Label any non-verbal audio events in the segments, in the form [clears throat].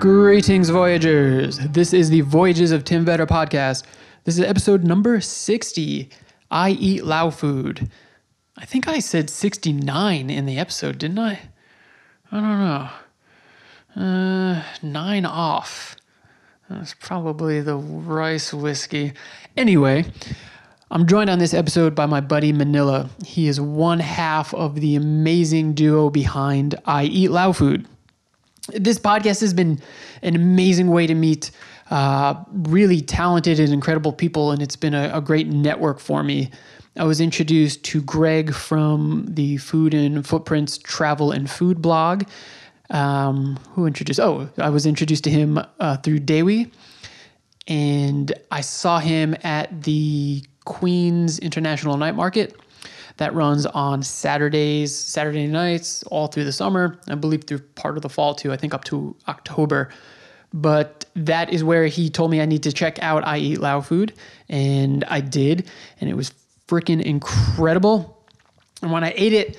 Greetings, Voyagers. This is the Voyages of Tim Vetter podcast. This is episode number 60. I eat Lao food. I think I said 69 in the episode, didn't I? I don't know. Uh, nine off. That's probably the rice whiskey. Anyway, I'm joined on this episode by my buddy Manila. He is one half of the amazing duo behind I Eat Lao Food. This podcast has been an amazing way to meet uh, really talented and incredible people, and it's been a, a great network for me. I was introduced to Greg from the Food and Footprints Travel and Food blog. Um, who introduced? Oh, I was introduced to him uh, through Dewey, and I saw him at the Queens International Night Market that runs on Saturdays, Saturday nights, all through the summer. I believe through part of the fall too. I think up to October. But that is where he told me I need to check out I Eat Lao Food, and I did, and it was freaking incredible. And when I ate it,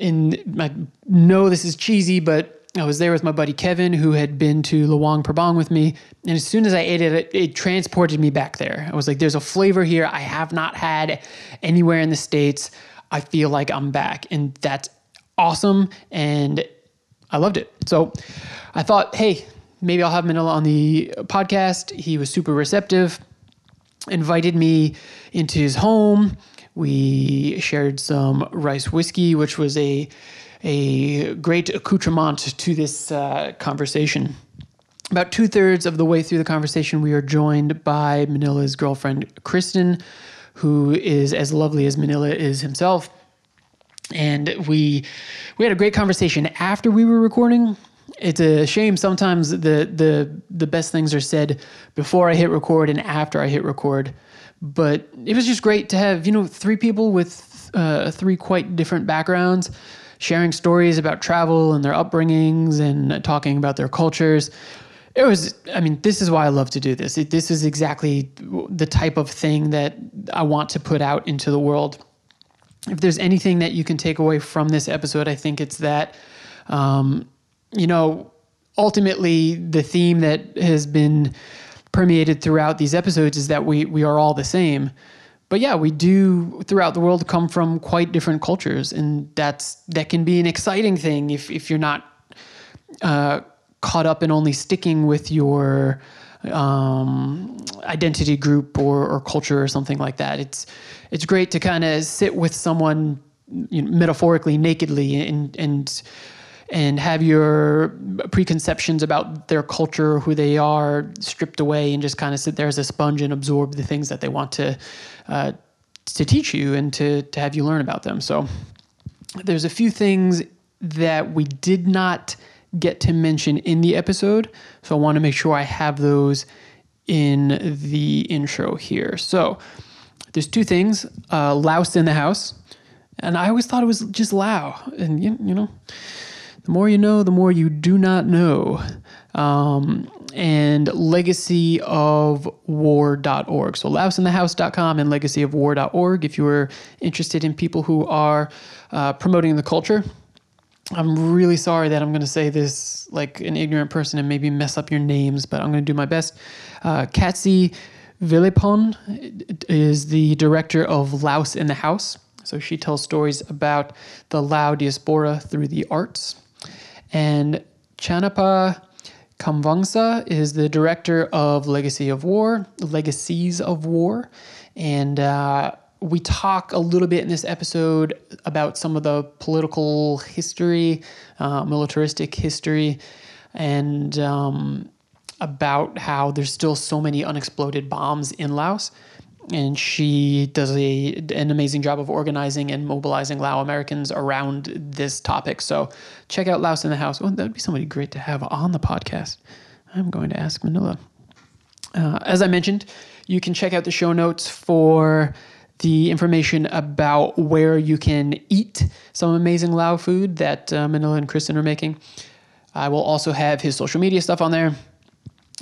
and I know this is cheesy, but I was there with my buddy Kevin, who had been to Luang Prabang with me. And as soon as I ate it, it, it, transported me back there. I was like, there's a flavor here I have not had anywhere in the States. I feel like I'm back. And that's awesome. And I loved it. So I thought, hey, maybe I'll have Manila on the podcast. He was super receptive, invited me into his home. We shared some rice whiskey, which was a a great accoutrement to this uh, conversation. About two thirds of the way through the conversation, we are joined by Manila's girlfriend, Kristen, who is as lovely as Manila is himself. And we we had a great conversation after we were recording. It's a shame sometimes the the the best things are said before I hit record and after I hit record. But it was just great to have you know three people with uh, three quite different backgrounds sharing stories about travel and their upbringings and talking about their cultures. It was, I mean, this is why I love to do this. It, this is exactly the type of thing that I want to put out into the world. If there's anything that you can take away from this episode, I think it's that, um, you know, ultimately the theme that has been permeated throughout these episodes is that we we are all the same but yeah, we do throughout the world come from quite different cultures, and that's that can be an exciting thing if if you're not uh, caught up in only sticking with your um, identity group or, or culture or something like that. It's it's great to kind of sit with someone you know, metaphorically nakedly and and and have your preconceptions about their culture, who they are, stripped away, and just kind of sit there as a sponge and absorb the things that they want to uh, to teach you and to to have you learn about them. So there's a few things that we did not get to mention in the episode, so I want to make sure I have those in the intro here. So there's two things: uh, Laos in the House, and I always thought it was just Lao, and you, you know the more you know, the more you do not know. Um, and legacyofwar.org. So laosinthehouse.com and legacyofwar.org if you are interested in people who are uh, promoting the culture. I'm really sorry that I'm going to say this like an ignorant person and maybe mess up your names, but I'm going to do my best. Uh, Catzie Vilayphonh is the director of Laos in the House. So she tells stories about the Lao diaspora through the arts. And Channapha Khamvongsa is the director of Legacy of War, Legacies of War. And uh, we talk a little bit in this episode about some of the political history, uh, militaristic history, and um, about how there's still so many unexploded bombs in Laos and she does a an amazing job of organizing and mobilizing Lao Americans around this topic. So check out Laos in the House. Oh, that would be somebody great to have on the podcast. I'm going to ask Manila. Uh, as I mentioned, you can check out the show notes for the information about where you can eat some amazing Lao food that uh, Manila and Kristen are making. I will also have his social media stuff on there.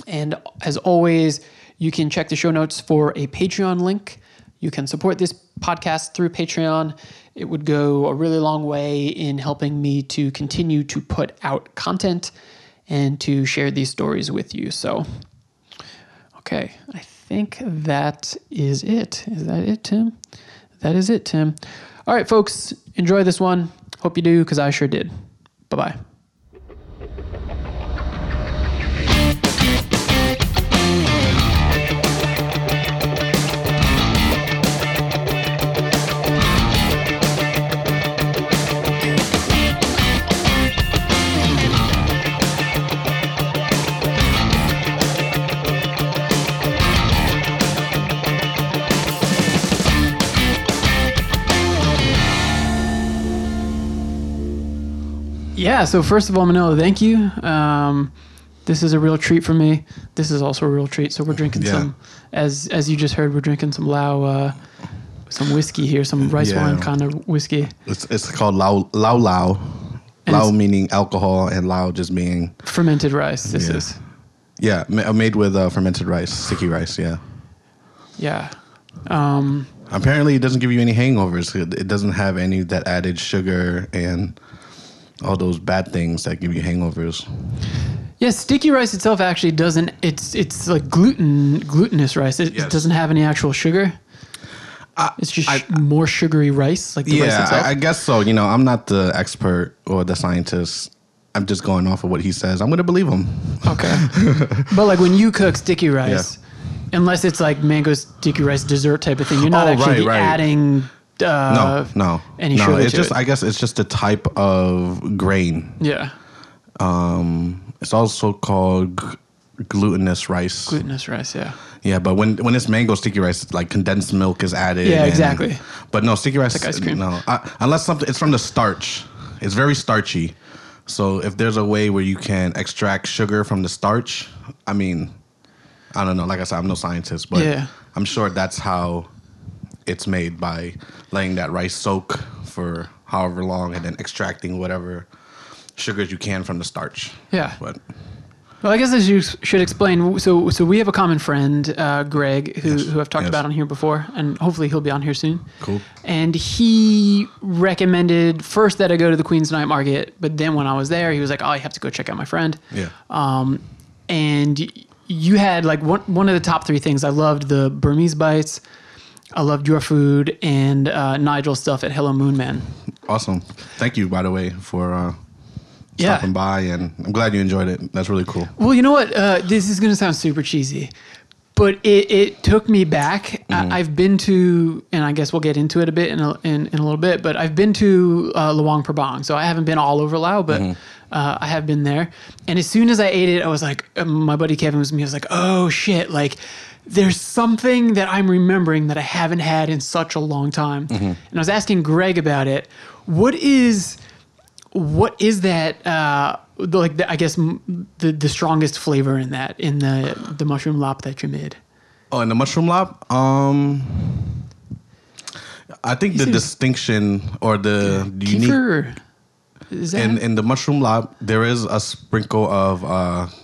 And as always, you can check the show notes for a Patreon link. you can support this podcast through Patreon. It would go a really long way in helping me to continue to put out content and to share these stories with you. So, okay, I think that is it. Is that it, Tim? That is it, Tim. All right, folks, enjoy this one. Hope you do, because I sure did. Bye bye. Yeah. So first of all, Manila, thank you. Um, this is a real treat for me. This is also a real treat. So we're drinking Yeah. some, as as you just heard, we're drinking some Lao, uh, some whiskey here, some rice Yeah. wine kind of whiskey, It's it's called lao lao lao. And Lao meaning alcohol, and lao just meaning fermented rice. This Yeah. is, yeah, ma- made with uh, fermented rice, sticky rice. Yeah. yeah. Um, Apparently, it doesn't give you any hangovers. It, it doesn't have any of that added sugar and all those bad things that give you hangovers. yeah, sticky rice itself actually doesn't. It's it's like gluten glutinous rice. It, it doesn't have any actual sugar. it's just I- more sugary rice, like the rice yeah, itself. I, I guess so. You know, I'm not the expert or the scientist. I'm just going off of what he says. I'm going to believe him. Okay. [laughs] but like when you cook sticky rice, unless it's like mango sticky rice dessert type of thing, you're not Oh, actually right, right. adding uh, no, no, any no. It's just, it. I guess, it's just a type of grain. yeah, Um, it's also called g- glutinous rice. glutinous rice. Yeah. Yeah, but when when it's mango sticky rice, like condensed milk is added. Yeah, and- exactly. But no sticky rice. like ice cream. No, uh, unless something. It's from the starch. It's very starchy. So if there's a way where you can extract sugar from the starch, I mean, I don't know. Like I said, I'm no scientist, but Yeah. I'm sure that's how it's made by letting that rice soak for however long and then extracting whatever sugars you can from the starch. Yeah. But Well, I guess as you should explain. So, so we have a common friend, uh, Greg, who, Yes, who I've talked yes. about on here before, and hopefully he'll be on here soon. Cool. And he recommended first that I go to the Queens Night Market, but then when I was there, he was like, "Oh, you have to go check out my friend." yeah. Um, and you had like one one of the top three things. I loved the Burmese bites. I loved your food and uh, Nigel's stuff at Hello Moon Man. Awesome. Thank you, by the way, for uh, Yeah. stopping by, and I'm glad you enjoyed it. That's really cool. Well, you know what? Uh, this is going to sound super cheesy, but it, it took me back. I, I've been to, and I guess we'll get into it a bit in a, in, in a little bit, but I've been to uh, Luang Prabang. So I haven't been all over Laos, but uh, I have been there. And as soon as I ate it, I was like, uh, my buddy Kevin was me. I was like, oh shit, like there's something that I'm remembering that I haven't had in such a long time. And I was asking Greg about it. What is what is that uh like the, i guess the the strongest flavor in that in the the mushroom lap that you made Oh, in the mushroom lab. Um, I think the distinction or the unique kefir in in the mushroom lab, there is a sprinkle of uh, cat.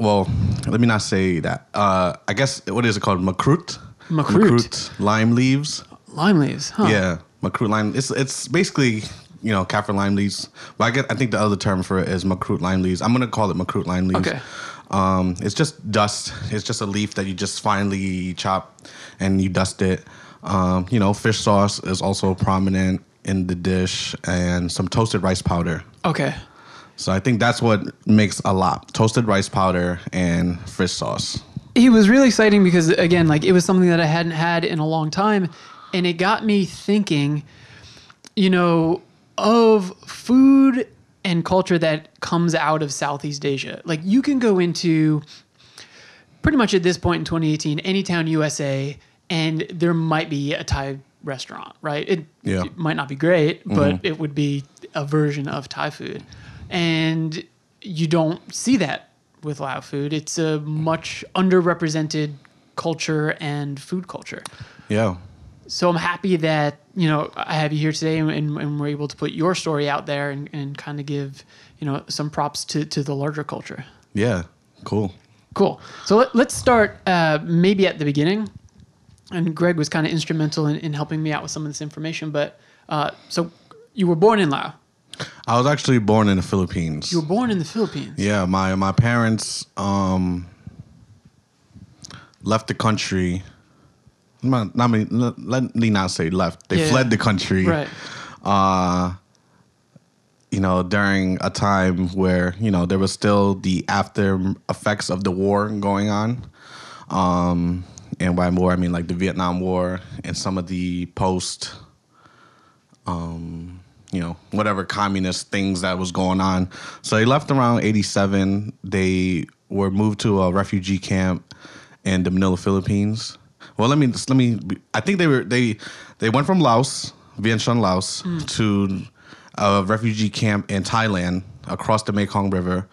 Well, let me not say that. Uh, I guess what is it called? Makrut. Makrut. lime leaves. lime leaves huh Yeah, makrut lime. It's it's basically you know kaffir lime leaves. But I get I think the other term for it is makrut lime leaves. I'm gonna call it makrut lime leaves. Okay. Um, it's just dust. It's just a leaf that you just finely chop and you dust it. Um, you know, fish sauce is also prominent in the dish, and some toasted rice powder. okay So I think that's what makes a lot: toasted rice powder and fish sauce. it was really exciting because again like it was something that i hadn't had in a long time and it got me thinking you know of food and culture that comes out of southeast asia like you can go into pretty much at this point in 2018 any town usa and there might be a thai restaurant right it, Yeah. it might not be great but mm-hmm. it would be a version of thai food and you don't see that with Lao food. It's a much underrepresented culture and food culture. Yeah. So I'm happy that you know I have you here today, and, and we're able to put your story out there and, and kind of give you know some props to to the larger culture. Yeah. Cool. Cool. So let, let's start uh, maybe at the beginning. And Greg was kind of instrumental in, in helping me out with some of this information. But uh, so you were born in Laos. I was actually born in the Philippines. You were born in the Philippines. Yeah, my my parents um, left the country. Not, not let me not say left. They Yeah. fled the country. Right. Uh, you know, during a time where you know there was still the after effects of the war going on. Um, and by war, I mean like the Vietnam War and some of the post you know, whatever communist things that was going on. So they left around 87. They were moved to a refugee camp in the Manila, Philippines. Well, let me let me I think they were they they went from Laos, Vientiane, Laos to a refugee camp in Thailand across the Mekong River.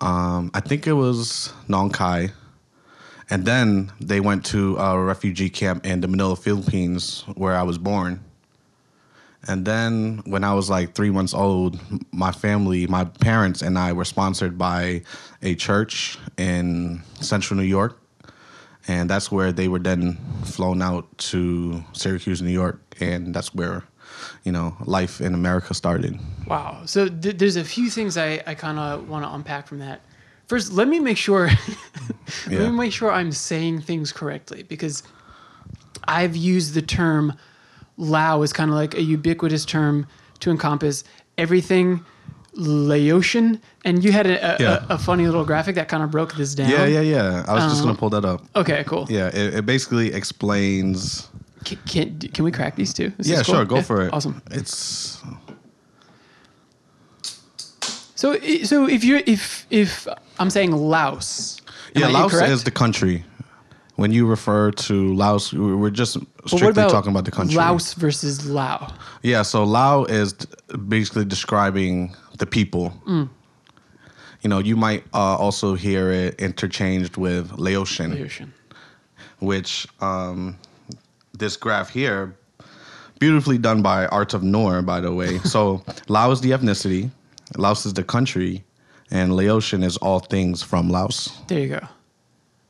Um, I think it was Nong Khai. And then they went to a refugee camp in the Manila, Philippines, where I was born. And then when I was like three months old, my family, my parents and I were sponsored by a church in central New York. And that's where they were then flown out to Syracuse, New York. And that's where, you know, life in America started. Wow. So th- there's a few things I, I kind of want to unpack from that. First, let me make sure [laughs] let Yeah. me make sure I'm saying things correctly because I've used the term Lao is kind of like a ubiquitous term to encompass everything Laotian, and you had a, a, Yeah. a, a funny little graphic that kind of broke this down. Yeah, yeah, yeah. I was just going to um, pull that up. Okay, cool. Yeah, it, it basically explains. Can, can, can we crack these two? Is yeah, cool? sure, go Yeah, for it. Awesome. It's So, so if you're if if I'm saying Laos, yeah, Laos is the country. When you refer to Laos, we- we're just strictly talking about the country. Laos versus Lao. Yeah, so Lao is basically describing the people. Mm. You know, you might uh, also hear it interchanged with Laotian, Laotian. which um, this graph here, beautifully done by Art of Noor, by the way. [laughs] so Lao is the ethnicity, Laos is the country, and Laotian is all things from Laos. There you go.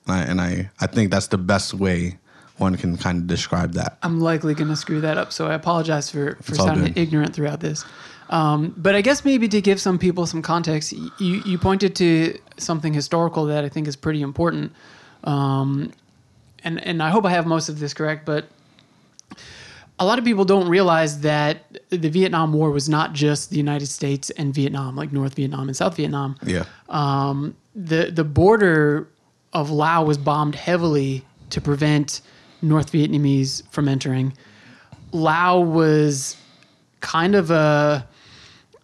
And I, and I, I think that's the best way one can kind of describe that. I'm likely going to screw that up, so I apologize for for sounding good. ignorant throughout this. Um, but I guess maybe to give some people some context, you you pointed to something historical that I think is pretty important, um, and and I hope I have most of this correct, but. A lot of people don't realize that the Vietnam War was not just the United States and Vietnam, like North Vietnam and South Vietnam. Yeah. the the border of Laos was bombed heavily to prevent North Vietnamese from entering. Laos was kind of a,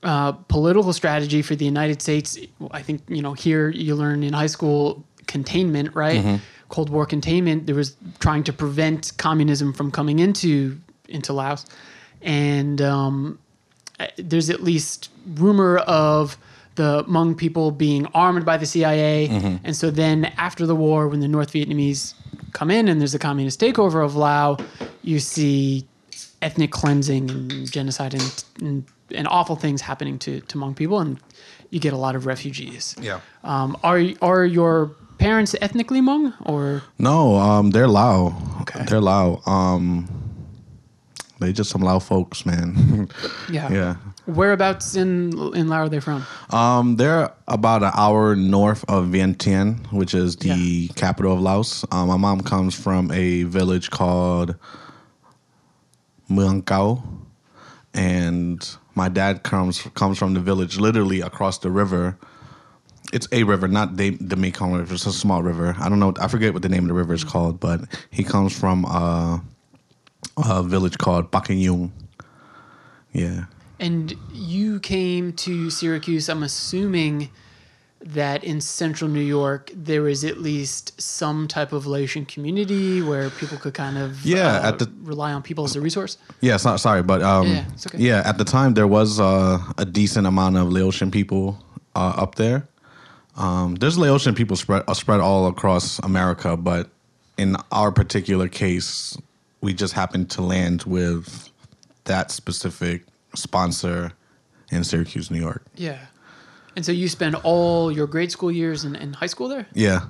uh political strategy for the United States. I think you know here you learn in high school containment, right? Cold War containment. There was trying to prevent communism from coming into into Laos, and um, there's at least rumor of the Hmong people being armed by the CIA. And so then after the war, when the North Vietnamese come in and there's a communist takeover of Laos, you see ethnic cleansing and genocide and, and, and awful things happening to, to Hmong people. And you get a lot of refugees. Yeah. Um, are, are your parents ethnically Hmong or? No, um, they're Lao. Okay. They're Lao. Um, they just some Lao folks, man. [laughs] Yeah. yeah. Whereabouts in, in Laos are they from? Um, they're about an hour north of Vientiane, which is the Yeah. capital of Laos. Um, my mom comes from a village called Muang Cao, and my dad comes comes from the village literally across the river. It's a river, not the, the Mekong River. It's a small river. I don't know. I forget what the name of the river is called, but he comes from uh, a village called Pakanyung. Yeah. And you came to Syracuse, I'm assuming that in central New York, there is at least some type of Laotian community where people could kind of Yeah, uh, at the- rely on people as a resource. Yeah, so, sorry, but um, Yeah, yeah, it's okay. at the time there was uh, a decent amount of Laotian people uh, up there. Um, there's Laotian people spread uh, spread all across America, but in our particular case, we just happened to land with that specific sponsor in Syracuse, New York. Yeah. And so you spend all your grade school years in, in high school there? Yeah,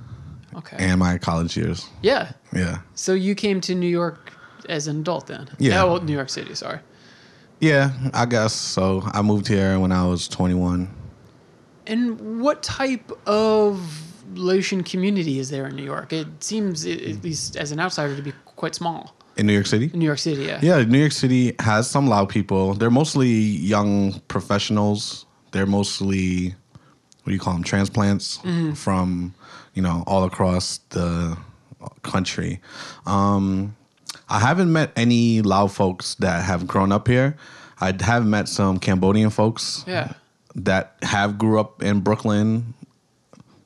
Okay. and my college years. Yeah. Yeah. So you came to New York as an adult then? Yeah. Oh, well, New York City. Sorry. Yeah, I guess so. I moved here when I was 21. And what type of Laotian community is there in New York? It seems, at least as an outsider, to be quite small. In New York City? In New York City, yeah. Yeah, New York City has some Lao people. They're mostly young professionals. They're mostly, what do you call them, transplants from, you know, all across the country. Um, I haven't met any Lao folks that have grown up here. I have met some Cambodian folks Yeah. that have grew up in Brooklyn,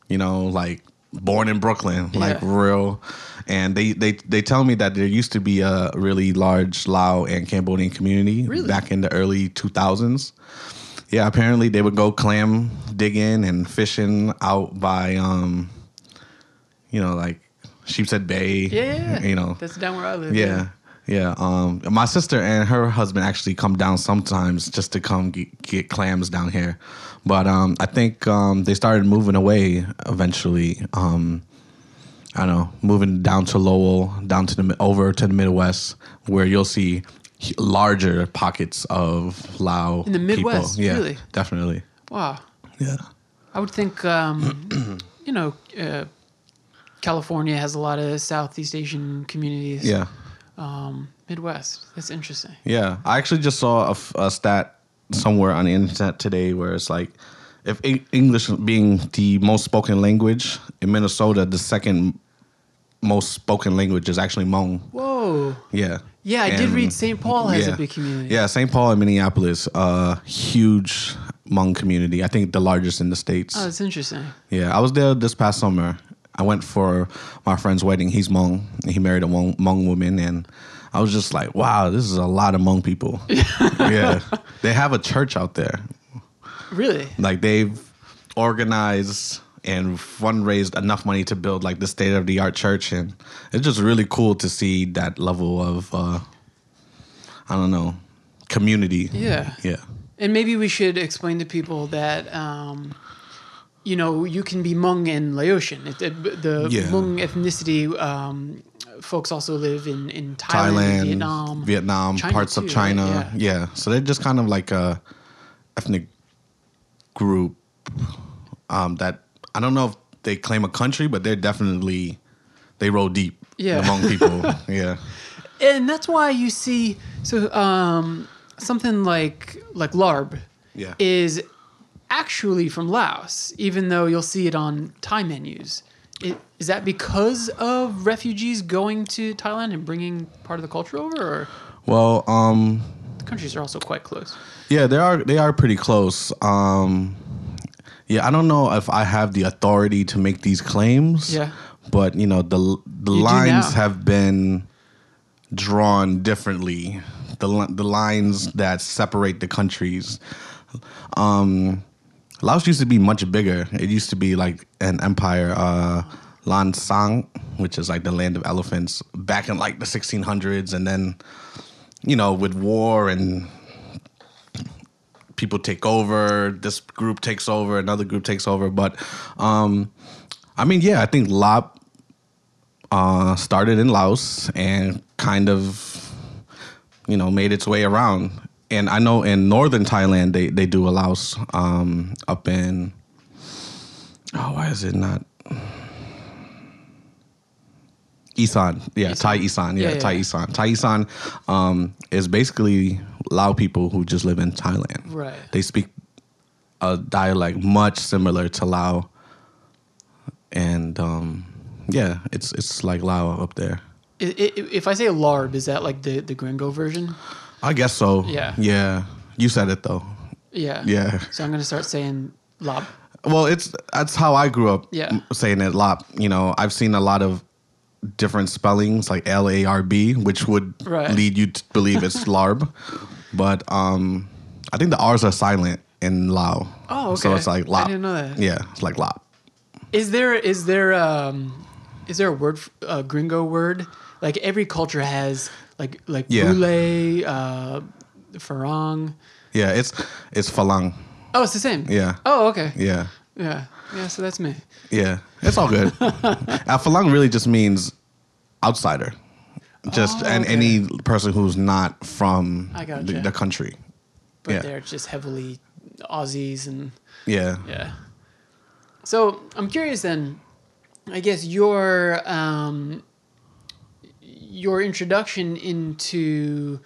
you know, like born in Brooklyn, like Yeah. real. And they, they they tell me that there used to be a really large Lao and Cambodian community Really? back in the early 2000s. Yeah, apparently they would go clam digging and fishing out by, um, you know, like Sheepshead Bay. Yeah. You know, That's down where I live. yeah. Yeah, um, my sister and her husband actually come down sometimes just to come get, get clams down here, but um, I think um, they started moving away eventually. Um, I don't know, moving down to Lowell, down to the over to the Midwest, where you'll see larger pockets of Lao In the people. Midwest, Yeah, really? definitely. Wow. Yeah, I would think, um, [clears throat] you know, uh, California has a lot of Southeast Asian communities. yeah. Um, Midwest. That's interesting. Yeah, I actually just saw a stat somewhere on the internet today where it's like, if English being the most spoken language in Minnesota, the second most spoken language is actually Hmong. Whoa. Yeah. Yeah, I did read St. Paul has yeah. a big community. Yeah, St. Paul and Minneapolis, uh, huge Hmong community. I think the largest in the states. Oh, that's interesting. Yeah, I was there this past summer. I went for my friend's wedding. He's Hmong. and He married a Hmong, Hmong woman, and I was just like, wow, this is a lot of Hmong people. [laughs] yeah, they have a church out there. Really? Like they've organized and fundraised enough money to build like the state of the art church, and it's just really cool to see that level of, uh, I don't know, community. Yeah. Yeah. And maybe we should explain to people that, um, you know, you can be Hmong and Laotian. It, it- the Yeah. Hmong ethnicity, um, folks also live in, in Thailand, Thailand, Vietnam, Vietnam, China parts too, of right? China. Yeah. Yeah. So they're just kind of like a ethnic group um, that I don't know if they claim a country, but they're definitely they roll deep Yeah. among people. [laughs] yeah. and that's why you see so um, something like like larb Yeah. is actually from Laos, even though you'll see it on Thai menus. It, is that because of refugees going to Thailand and bringing part of the culture over, or Well, um, countries are also quite close? yeah, they are they are pretty close. Um, yeah, I don't know if I have the authority to make these claims. Yeah. But you know the the You lines have been drawn differently. The the lines that separate the countries. Um, Laos used to be much bigger. It used to be like an empire. Uh, Lan Xang, which is like the land of elephants, back in like the 1600s, and then you know with war and people take over this group takes over another group takes over. But um i mean yeah i think lap uh started in laos and kind of you know made its way around. And i know in northern thailand they they do a laos um up in oh why is it not Isan, yeah, Isan. Thai Isan, yeah, Yeah, yeah, Thai yeah. Isan. Thai Isan um, is basically Lao people who just live in Thailand. Right. They speak a dialect much similar to Lao, and um, yeah, it's it's like Lao up there. If I say larb, is that like the, the gringo version? I guess so. Yeah. Yeah. You said it though. Yeah. Yeah. So I'm gonna start saying lob. Well, it's that's how I grew up. Yeah. saying it lap. You know, I've seen a lot of different spellings like L A R B, which would Right. lead you to believe it's [laughs] larb, but um, I think the R's are silent in Lao. Oh, So it's like I didn't know that. Yeah, it's like lap. Is there is there um is there a word a gringo word? Like every culture has like like Yeah. boule, uh, farang. Yeah, it's it's falang. Oh, it's the same. Yeah. Oh, okay. Yeah. Yeah. Yeah. So that's me. Yeah, it's all good. [laughs] uh, really just means outsider, just Oh, and okay. any person who's not from I the, the country. But Yeah. they're just heavily Aussies and Yeah. yeah. So I'm curious then. I guess your um, your introduction into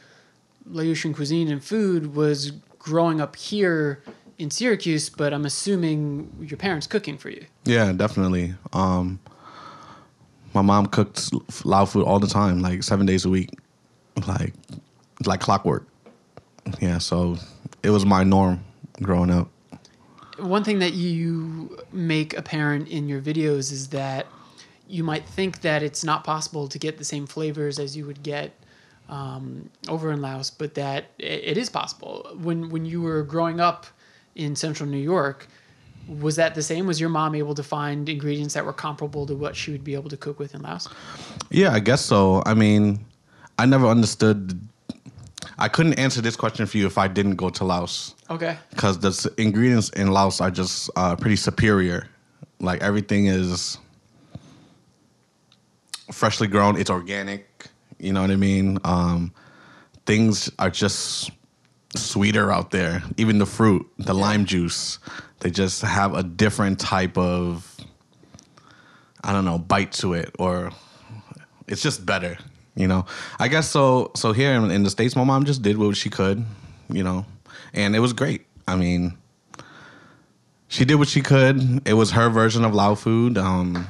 Laotian cuisine and food was growing up here in Syracuse, but I'm assuming your parents cooking for you. Yeah, definitely. Um, my mom cooked Lao food all the time, like seven days a week, like like clockwork. Yeah, so it was my norm growing up. One thing that you make apparent in your videos is that you might think that it's not possible to get the same flavors as you would get um, over in Laos, but that it is possible. When when you were growing up in Central New York, was that the same? Was your mom able to find ingredients that were comparable to what she would be able to cook with in Laos? Yeah, I guess so. I mean, I never understood. I couldn't answer this question for you if I didn't go to Laos. Okay. because the ingredients in Laos are just uh, pretty superior. Like everything is freshly grown. It's organic. You know what I mean? Um, things are just sweeter out there. Even the fruit, the lime juice, they just have a different type of I don't know bite to it, or it's just better. You know, I guess so. So here in, in the states, my mom just did what she could. You know, and it was great. I mean, she did what she could. It was her version of Lao food. Um,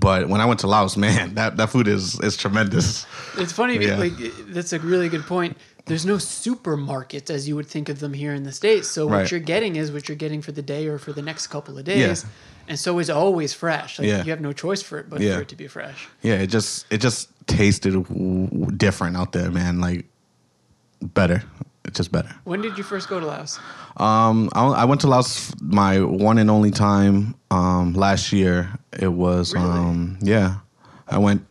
but when I went to Laos, man, that, that food is is tremendous. It's funny, Yeah. like that's a really good point. There's no supermarkets as you would think of them here in the states. So what Right. you're getting is what you're getting for the day or for the next couple of days, Yeah. and so it's always fresh. Like Yeah. you have no choice for it but Yeah. for it to be fresh. Yeah, it just it just tasted w- w- different out there, man. Like better. It's just better. When did you first go to Laos? Um, I, I went to Laos my one and only time um, last year. It was Really? um, yeah. I went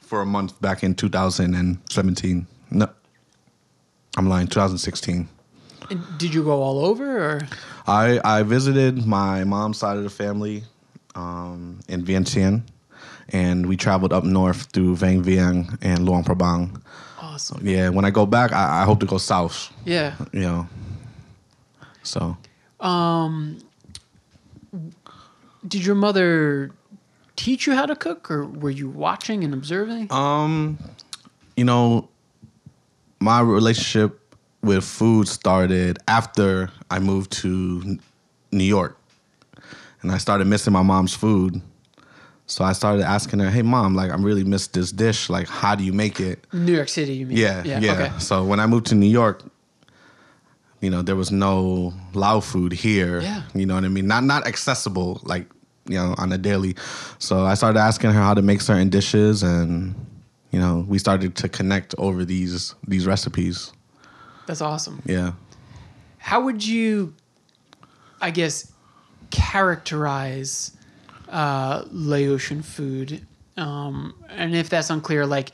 for a month back in 2017. No, I'm lying. 2016. And did you go all over or? I I visited my mom's side of the family um, in Vientiane, and we traveled up north through Vang Vieng and Luang Prabang. Awesome. Yeah, when I go back, I, I hope to go south. Yeah. You know, so Um. Did your mother teach you how to cook, or were you watching and observing? Um, you know, my relationship with food started after I moved to New York, and I started missing my mom's food. So I started asking her, "Hey, mom, like I really miss this dish. Like, how do you make it?" New York City, you mean? Yeah, yeah. Okay. So when I moved to New York, you know, there was no Lao food here. Yeah. You know what I mean? Not not accessible like, you know, on a daily. So I started asking her how to make certain dishes and you know, we started to connect over these these recipes. That's awesome. Yeah. How would you, I guess, characterize uh, Laotian food? Um, and if that's unclear, like,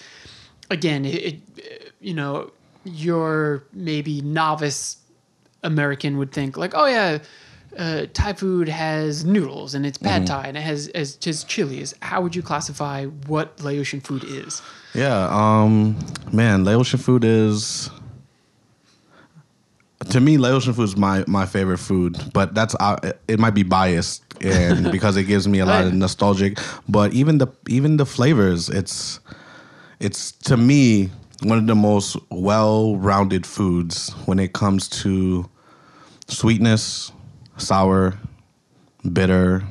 again, it, it, you know, your maybe novice American would think like, oh yeah, uh, Thai food has noodles and it's pad Thai and it has as just chilies. How would you classify what Laotian food is? Yeah, um man, Laotian food is to me Laotian food is my my favorite food, but that's uh, it might be biased and [laughs] because it gives me a lot of nostalgic, but even the even the flavors, it's it's to me one of the most well-rounded foods when it comes to sweetness, sour, bitter,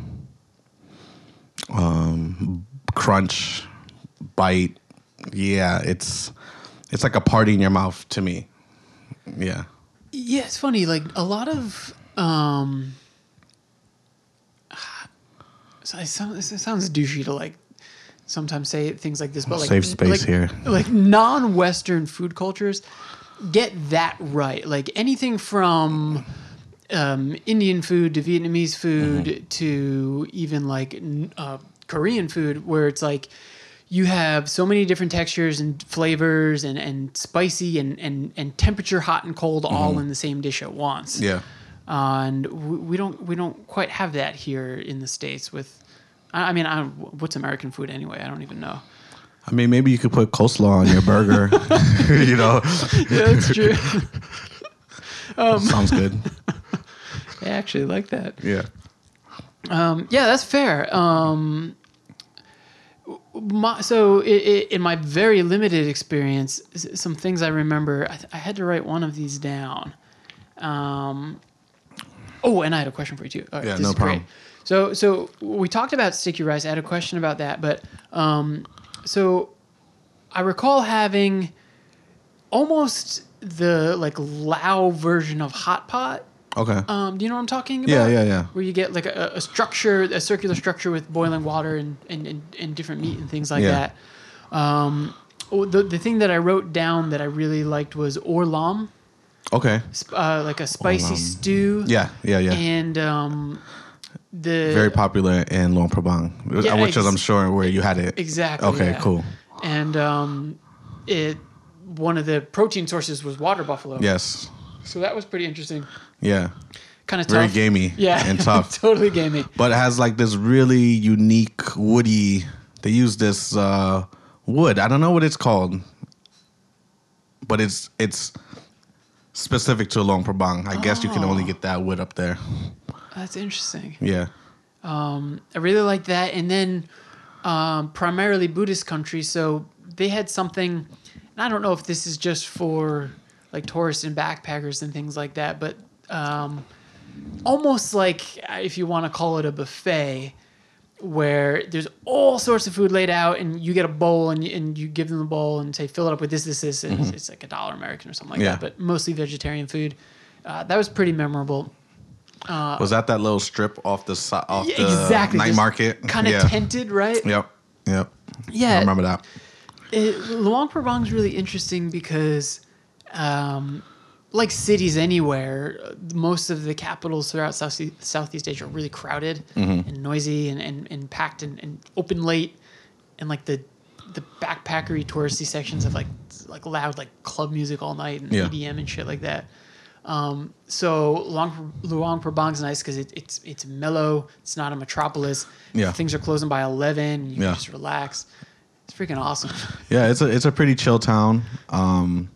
um, crunch, bite. Yeah, it's it's like a party in your mouth to me. Yeah. Yeah, it's funny. Like a lot of um, so [sighs] it sounds, it sounds douchey to like sometimes say things like this, but like Safe space like- here. Like non-Western food cultures get that right. Like anything from um, Indian food to Vietnamese food Mm-hmm. to even like uh, Korean food, where it's like you have so many different textures and flavors and, and spicy and, and, and temperature hot and cold all in the same dish at once. Mm-hmm. Yeah. and we, we don't we don't quite have that here in the states. With, I I mean, I, what's American food anyway? I don't even know. I mean, maybe you could put coleslaw on your burger. [laughs] [laughs] you know, Yeah, that's true. [laughs] sounds good. I actually like that. Yeah. Um, yeah, that's fair. Um, my, so, i i in my very limited experience, some things I remember, I, th- I had to write one of these down. Um, oh, and I had a question for you too. All right, Yeah, no is great. problem. So, so we talked about sticky rice. I had a question about that, but um, so I recall having almost the like Lao version of hot pot. Okay. Um, do you know what I'm talking about? Yeah, yeah, yeah. Where you get like a, a structure, a circular structure with boiling water and, and, and, and different meat and things like Yeah. that. Um, oh, the, the thing that I wrote down that I really liked was orlam, okay. uh, like a spicy Orlam. stew. Yeah, yeah, yeah. And um, the Very popular in Luang Prabang, Yeah, which is, I'm sure, where you had it. exactly. Okay, yeah. cool. And um, it one of the protein sources was water buffalo. Yes. So that was pretty interesting. Yeah. Kind of Very tough. gamey Yeah. and tough. [laughs] totally gamey. but it has like this really unique woody. They use this uh, wood. I don't know what it's called, but it's it's specific to Luang Prabang. I guess you can only Oh. get that wood up there. That's interesting. Yeah. Um, I really like that. And then um, primarily Buddhist country, so they had something. And I don't know if this is just for like tourists and backpackers and things like that, but um, almost like uh, if you want to call it a buffet, where there's all sorts of food laid out, and you get a bowl, and you, and you give them the bowl and say fill it up with this, this, this, and it's, it's like a dollar American or something like Yeah. that, but mostly vegetarian food. Uh, that was pretty memorable. Was that that little strip off the side off Yeah, the exactly. night market? Kind of yeah. tented, right? Yep. Yep. Yeah. I remember that. it, Luang Prabang is really interesting because, um, like cities anywhere, uh, most of the capitals throughout South, Southeast Asia are really crowded Mm-hmm. and noisy and, and, and packed and, and open late. And like the the backpackery touristy sections have like like loud like club music all night and Yeah. EDM and shit like that. Um, so Luang, Luang Prabang's nice because it, it's it's mellow. It's not a metropolis. Yeah. Things are closing by eleven. You Yeah. can just relax. It's freaking awesome. Yeah, it's a it's a pretty chill town. Um,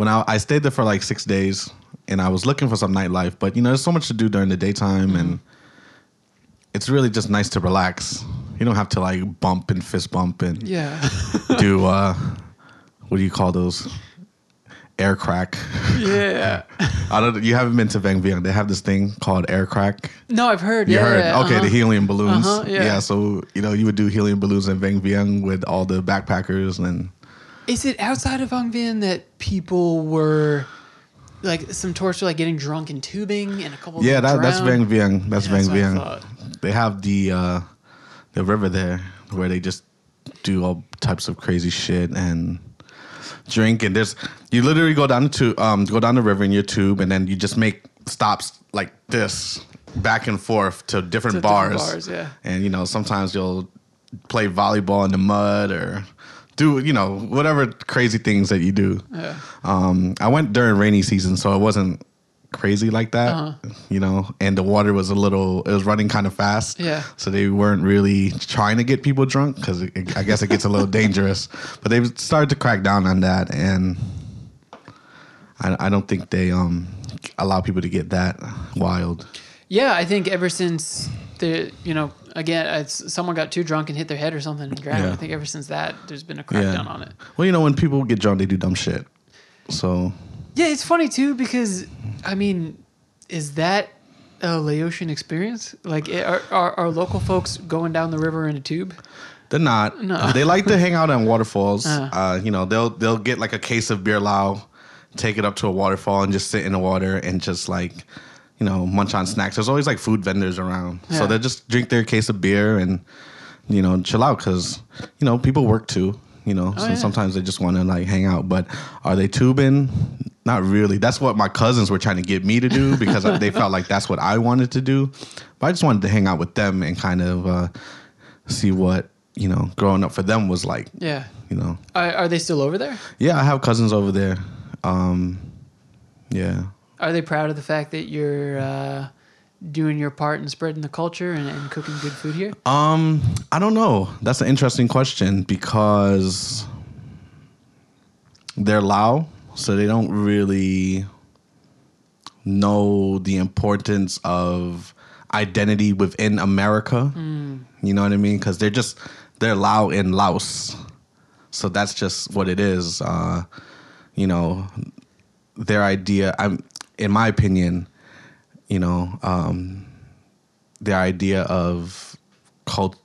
when I I stayed there for like six days, and I was looking for some nightlife, but you know, there's so much to do during the daytime, and it's really just nice to relax. You don't have to like bump and fist bump and Yeah. do [laughs] uh, what do you call those? Air crack. yeah. I don't. You haven't been to Vang Vieng. They have this thing called air crack. No, I've heard. You yeah, heard? yeah, okay, uh-huh. the helium balloons. Uh-huh, yeah. So you know, you would do helium balloons in Vang Vieng with all the backpackers and. Is it outside of Vang Vieng that people were like some tourists were like getting drunk and tubing and a couple? of Yeah, that, that's? Vang Vieng. That's Yeah, Vang Vieng. They have the uh, the river there where they just do all types of crazy shit and drink. And there's you literally go down to um go down the river in your tube, and then you just make stops like this back and forth to different To different bars. bars, yeah. And you know sometimes you'll play volleyball in the mud or do you know whatever crazy things that you do. Yeah. Um, I went during rainy season, so it wasn't crazy like that, Uh-huh. you know. And the water was a little, it was running kind of fast. Yeah. So they weren't really trying to get people drunk because I guess it gets a little [laughs] dangerous. But they've started to crack down on that, and I, I don't think they um allow people to get that wild. Yeah, I think ever since the you know again someone got too drunk and hit their head or something and drowned. Yeah. I think ever since that there's been a crackdown on it. Well, you know, when people get drunk, they do dumb shit. So Yeah, it's funny too because I mean, is that a Laotian experience? Like, eh, are, are are local folks going down the river in a tube? They're not. No. [laughs] They like to hang out on waterfalls. Uh. Uh, you know, they'll they'll get like a case of beer lao, take it up to a waterfall and just sit in the water and just like, you know, munch on snacks. There's always like food vendors around, Yeah. so they'll just drink their case of beer and, you know, chill out because you know people work too. You know, so Oh, yeah. sometimes they just want to like hang out. But are they tubing? Not really. That's what my cousins were trying to get me to do [laughs] because they felt like that's what I wanted to do. But I just wanted to hang out with them and kind of uh, see what you know growing up for them was like. Yeah. You know, Are, are they still over there? yeah, I have cousins over there. Um, yeah, Are they proud of the fact that you're uh, doing your part in spreading the culture and, and cooking good food here? Um, I don't know. That's an interesting question because they're Lao, so they don't really know the importance of identity within America. You know what I mean? Because they're just they're Lao in Laos, so that's just what it is. Uh, you know, their idea. I'm, in my opinion, you know, um, their idea of cult.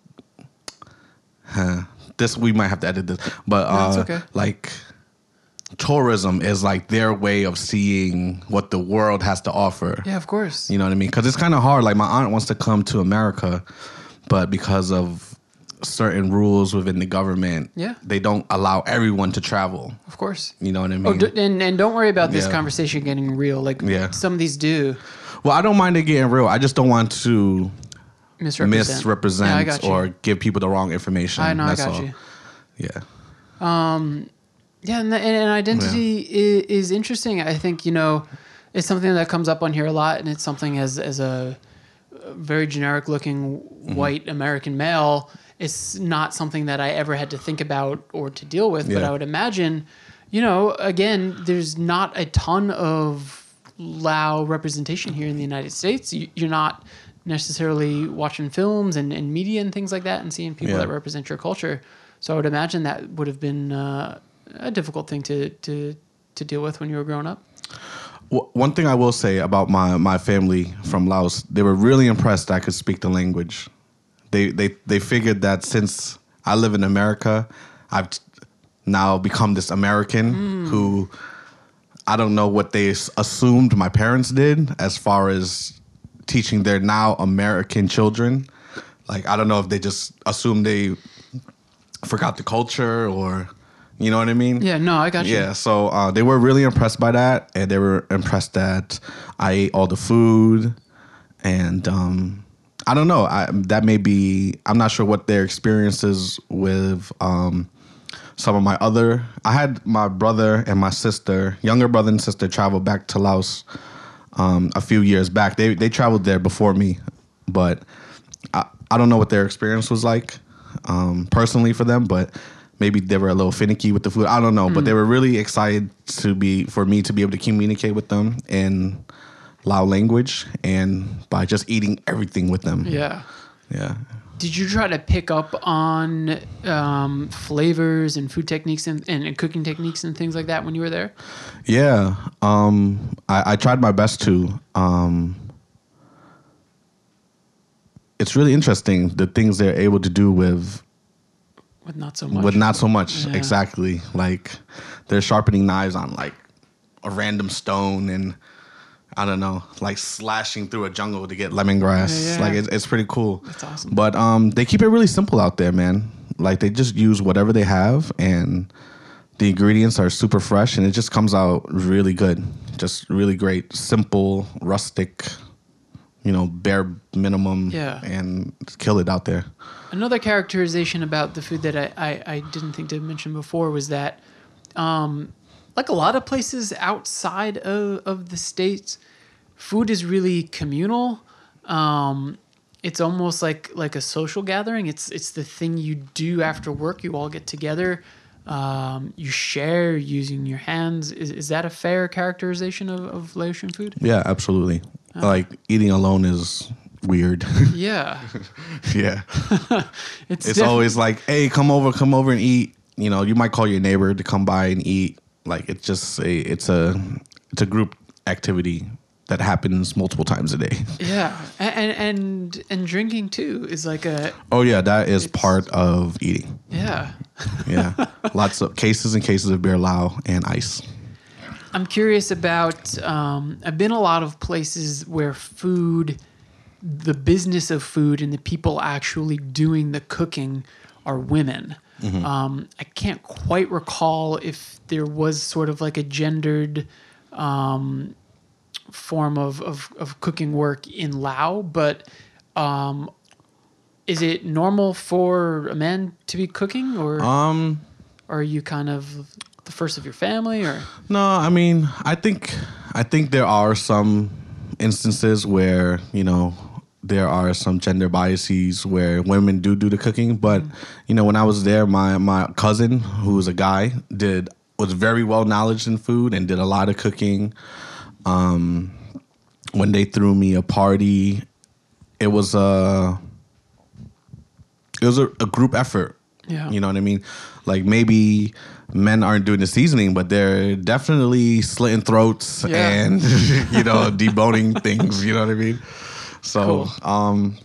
Huh, this we might have to edit this, but No, uh, okay. like tourism is like their way of seeing what the world has to offer. Yeah, of course. You know what I mean? Because it's kind of hard. Like my aunt wants to come to America, but because of certain rules within the government, Yeah. they don't allow everyone to travel. Of course. You know what I mean? Oh, d- and and don't worry about this Yeah. conversation getting real. Like Yeah. some of these do well, I don't mind it getting real. I just don't want to misrepresent. misrepresent Yeah, I got you. or give people the wrong information. I know, That's I got all. you. Yeah. Um, yeah, and, and, and identity is, is interesting. I think you know, it's something that comes up on here a lot, and it's something as as a very generic looking Mm-hmm. white American male. It's not something that I ever had to think about or to deal with. But I would imagine, you know, again, there's not a ton of Lao representation here in the United States. You, you're not necessarily watching films and, and media and things like that and seeing people Yeah. that represent your culture. So I would imagine that would have been uh, a difficult thing to, to to deal with when you were growing up. Well, one thing I will say about my, my family from Laos, they were really impressed I could speak the language. They they they figured that since I live in America, I've now become this American who I don't know what they assumed my parents did as far as teaching their now American children. Like I don't know if they just assumed they forgot the culture or you know what I mean? Yeah, no, I got you. Yeah, so uh, they were really impressed by that, and they were impressed that I ate all the food, and um, I don't know. I, that may be. I'm not sure what their experiences with um, some of my other. I had my brother and my sister, younger brother and sister, travel back to Laos um, a few years back. They they traveled there before me, but I, I don't know what their experience was like um, personally for them, but maybe they were a little finicky with the food. I don't know, but they were really excited to be for me to be able to communicate with them in Lao language and by just eating everything with them. Yeah. Yeah. Did you try to pick up on um, flavors and food techniques and, and, and cooking techniques and things like that when you were there? Yeah, um, I, I tried my best to. Um, it's really interesting the things they're able to do with With not so much. with not so much. Yeah. Exactly, like they're sharpening knives on like a random stone and I don't know, like slashing through a jungle to get lemongrass. Yeah, yeah. Like it's, it's pretty cool. That's awesome. But um, they keep it really simple out there, man. Like they just use whatever they have and the ingredients are super fresh and it just comes out really good. Just really great, simple, rustic, you know, bare minimum Yeah. and kill it out there. Another characterization about the food that I, I, I didn't think to mention before was that, um, like a lot of places outside of, of the States, food is really communal. Um, it's almost like like a social gathering. It's it's the thing you do after work. You all get together. Um, you share using your hands. Is, is that a fair characterization of, of Laotian food? Yeah, absolutely. Uh-huh. Like eating alone is weird. [laughs] Yeah, yeah. [laughs] it's, It's always like, hey, come over, come over and eat. You know, you might call your neighbor to come by and eat. Like it's just a it's a it's a group activity that happens multiple times a day. [laughs] yeah, and and and, drinking too is like a Oh yeah, that is part of eating. yeah. [laughs] Yeah. Lots of cases and cases of beer lao and ice. I'm curious about. Um, I've been a lot of places where food, the business of food, and the people actually doing the cooking are women. Um, I can't quite recall if there was sort of like a gendered um, form of, of, of cooking work in Lao, but um, is it normal for a man to be cooking, or Um are you kind of the first of your family, or no, I mean, I think I think there are some instances where you know there are some gender biases where women do do the cooking, but you know when I was there, my my cousin who was a guy did was very well knowledge in food and did a lot of cooking. Um, when they threw me a party, it was a it was a, a group effort. Yeah. You know what I mean? Like maybe men aren't doing the seasoning, but they're definitely slitting throats Yeah. and [laughs] you know deboning things. You know what I mean? So, Cool. um,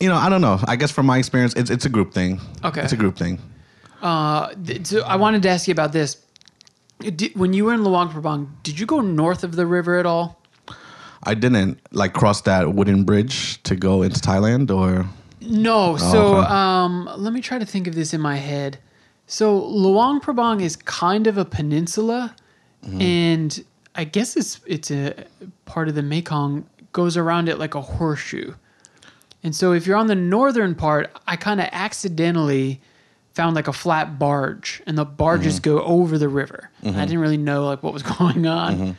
you know, I don't know. I guess from my experience, it's it's a group thing. Okay. it's a group thing. Uh, th- so I wanted to ask you about this. Did, when you were in Luang Prabang, did you go north of the river at all? I didn't like cross that wooden bridge to go into Thailand, or No. So okay. um, let me try to think of this in my head. So Luang Prabang is kind of a peninsula, and I guess it's it's a part of the Mekong goes around it like a horseshoe. And so if you're on the northern part, I kind of accidentally found like a flat barge, and the barges go over the river. I didn't really know like what was [laughs] going on.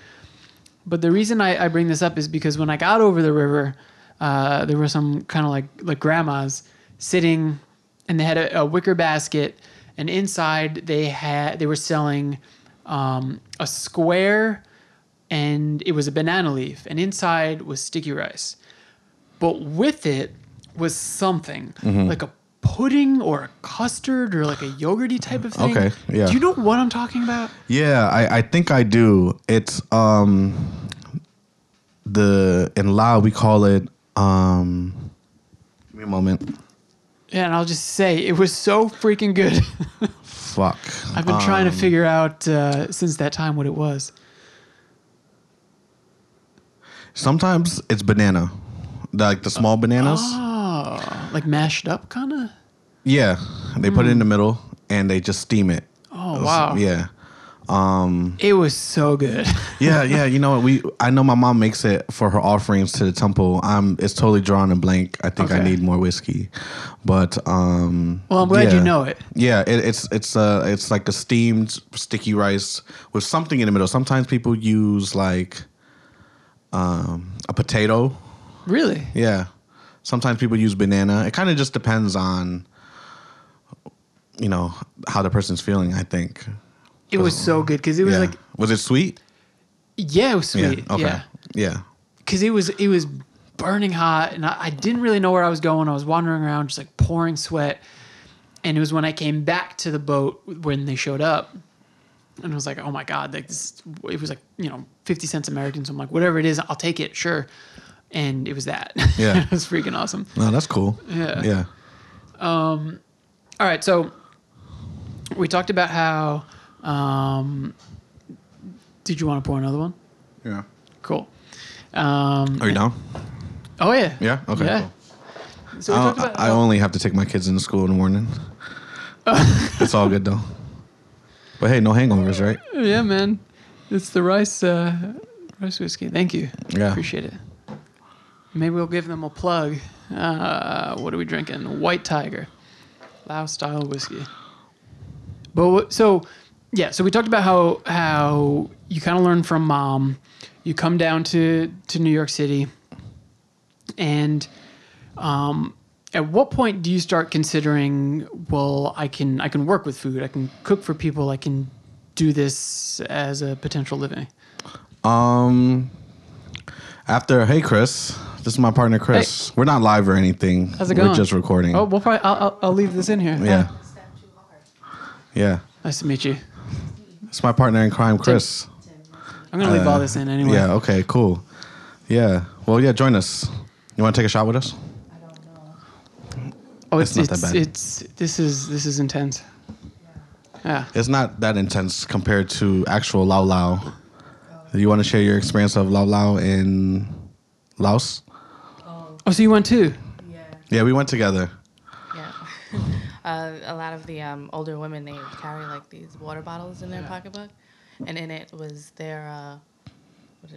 But the reason I, I bring this up is because when I got over the river, uh, there were some kind of like like grandmas sitting, and they had a, a wicker basket, and inside they had they were selling um, a square, and it was a banana leaf, and inside was sticky rice, but with it was something Mm-hmm. like a pudding or a custard or like a yogurty type of thing. Okay, yeah. Do you know what I'm talking about? Yeah, I, I think I do. It's um the in Lao we call it um give me a moment. Yeah, and I'll just say it was so freaking good. [laughs] Fuck. I've been trying to Um, figure out uh, since that time what it was. Sometimes it's banana. Like the small bananas. Oh, like mashed up, kind of. Yeah. They put it in the middle and they just steam it. Oh wow! Yeah. Um, it was so good. [laughs] Yeah, yeah. You know what? We I know my mom makes it for her offerings to the temple. I'm it's totally drawn in blank. I think I Okay. need more whiskey. But um Well, I'm glad you yeah. know it. Yeah, it, it's it's uh it's like a steamed sticky rice with something in the middle. Sometimes people use like um a potato. Really? Yeah. Sometimes people use banana. It kind of just depends on you know how the person's feeling, I think. It was so good because it was yeah. like, was it sweet? yeah, it was sweet. Yeah. Okay. Yeah, Yeah. because it was it was burning hot, and I, I didn't really know where I was going. I was wandering around, just like pouring sweat. And it was when I came back to the boat when they showed up, and I was like, oh my god, like this. It was like you know fifty cents American. So I'm like, whatever it is, I'll take it, sure. And it was that. [laughs] Yeah. it was freaking awesome. No, that's cool. Yeah. Yeah. Um, All right, so we talked about how. Um, did you want to pour another one? Yeah. Cool. Um, Are you down? oh yeah. Yeah. Okay. Yeah. Cool. So I, about. I only have to take my kids into school in the morning. [laughs] it's all good though. But hey, no hangovers, right? yeah, man. It's the rice uh, rice whiskey. Thank you. Yeah. Appreciate it. Maybe we'll give them a plug. Uh, what are we drinking? White Tiger, Lao style whiskey. But what- so, yeah. So we talked about how how you kind of learn from mom. You come down to to New York City, and um, at what point do you start considering? Well, I can I can work with food. I can cook for people. I can do this as a potential living. Um, after hey Chris, this is my partner Chris. We're not live or anything. How's it going We're just recording. Oh, we'll probably I'll, I'll, I'll leave this in here. yeah. Yeah. Nice to meet you. It's my partner in crime, Chris. I'm gonna leave Uh, all this in anyway. Yeah. Okay. Cool. Yeah. Well, yeah. Join us. You want to take a shot with us? Oh, it's it's not that bad. it's this is this is intense. Yeah. It's not that intense compared to actual Lao Lao. You want to share your experience of Lao Lao in Laos? Oh, so you went too? Yeah, Yeah, we went together. yeah. [laughs] uh, a lot of the um, older women they carry like these water bottles in their pocketbook, and in it was their uh,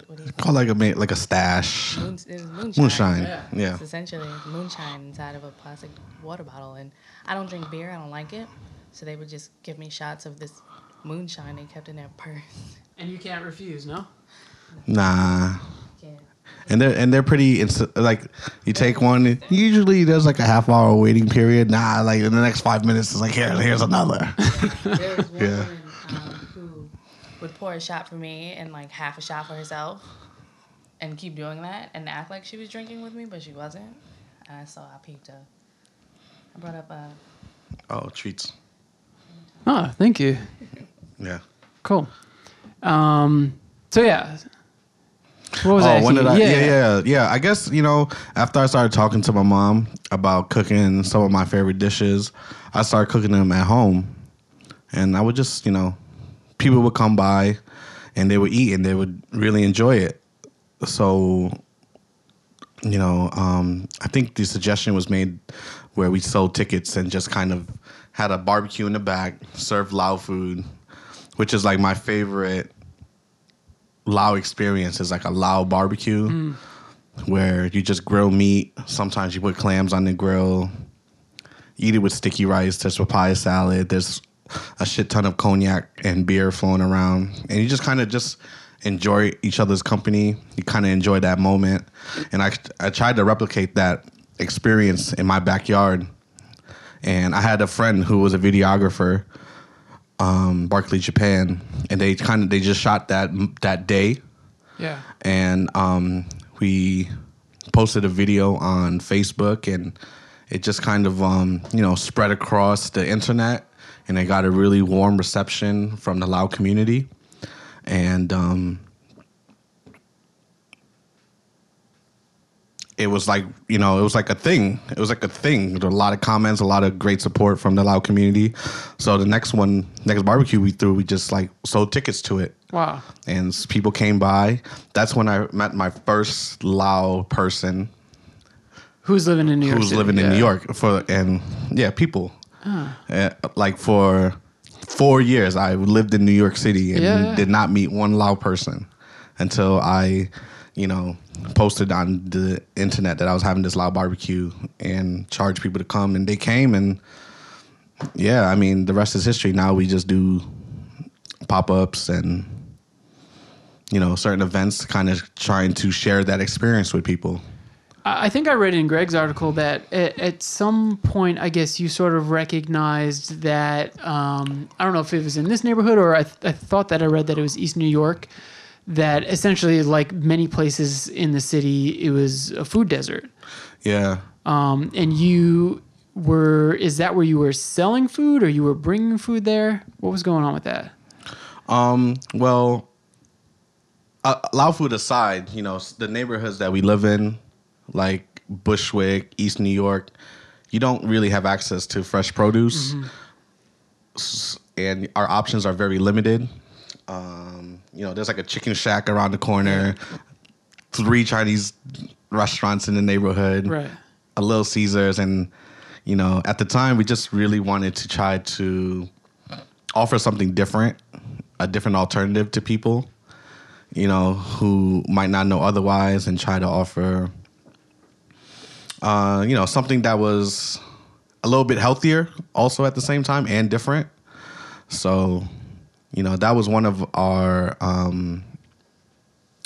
what, do- you call Called like a ma- like a stash. Moon, moonshine. Moonshine. Yeah. Yeah. It's essentially moonshine inside of a plastic water bottle, and I don't drink beer. I don't like it, so they would just give me shots of this moonshine they kept in their purse. And you can't refuse, no? Nah. Can't. And they're and they're pretty ins- like you take one usually there's like a half hour waiting period. Nah, like in the next five minutes it's like here here's another. [laughs] There was [laughs] one Yeah. Woman who would pour a shot for me and like half a shot for herself, and keep doing that and act like she was drinking with me, but she wasn't. And so I peeped her. I brought up a. oh, treats. Oh, thank you. Yeah. Cool. Um, so yeah. What was oh, that? when did I? Yeah. yeah, yeah, I guess you know after I started talking to my mom about cooking some of my favorite dishes, I started cooking them at home, and I would just you know, people would come by, and they would eat and they would really enjoy it. So, you know, um, I think the suggestion was made where we sold tickets and just kind of had a barbecue in the back, served Lao food, which is like my favorite Lao experience is like a Lao barbecue where you just grill meat. Sometimes you put clams on the grill. Eat it with sticky rice. There's papaya salad. There's a shit ton of cognac and beer flowing around, and you just kind of just enjoy each other's company. You kind of enjoy that moment, and I I tried to replicate that experience in my backyard. And I had a friend who was a videographer um, Barclay, Japan, and they kind of they just shot that that day, Yeah. and um, we posted a video on Facebook, and it just kind of um, you know spread across the internet, and it got a really warm reception from the Lao community, and um, it was like you know it was like a thing. It was like a thing. There were a lot of comments a lot of great support from the lao community. So the next one next barbecue we threw we just like sold tickets to it. Wow. and people came by. That's when i met my first lao person. Who's living in New York? who's City? living in new york for and yeah people Uh, like for four years i lived in new york city and Yeah, yeah. did not meet one lao person until i you know posted on the internet that i was having this lao barbecue and charged people to come and they came and yeah i mean the rest is history now we just do pop-ups and you know certain events kind of trying to share that experience with people I think I read in Greg's article that at, at some point, I guess you sort of recognized that. Um, I don't know if it was in this neighborhood or I, th- I thought that I read that it was East New York. That essentially, like many places in the city, it was a food desert. yeah Um, and you were, is that where you were selling food or you were bringing food there? What was going on with that? Um, well, uh, Lao food aside, you know, the neighborhoods that we live in, like Bushwick, East New York, you don't really have access to fresh produce, S- and our options are very limited. Um, you know, there's like a chicken shack around the corner, three Chinese restaurants in the neighborhood, Right. a Little Caesars, and you know, at the time, we just really wanted to try to offer something different, a different alternative to people, you know, who might not know otherwise, and try to offer, uh, you know, something that was a little bit healthier, also at the same time, and different. So, you know, that was one of our um,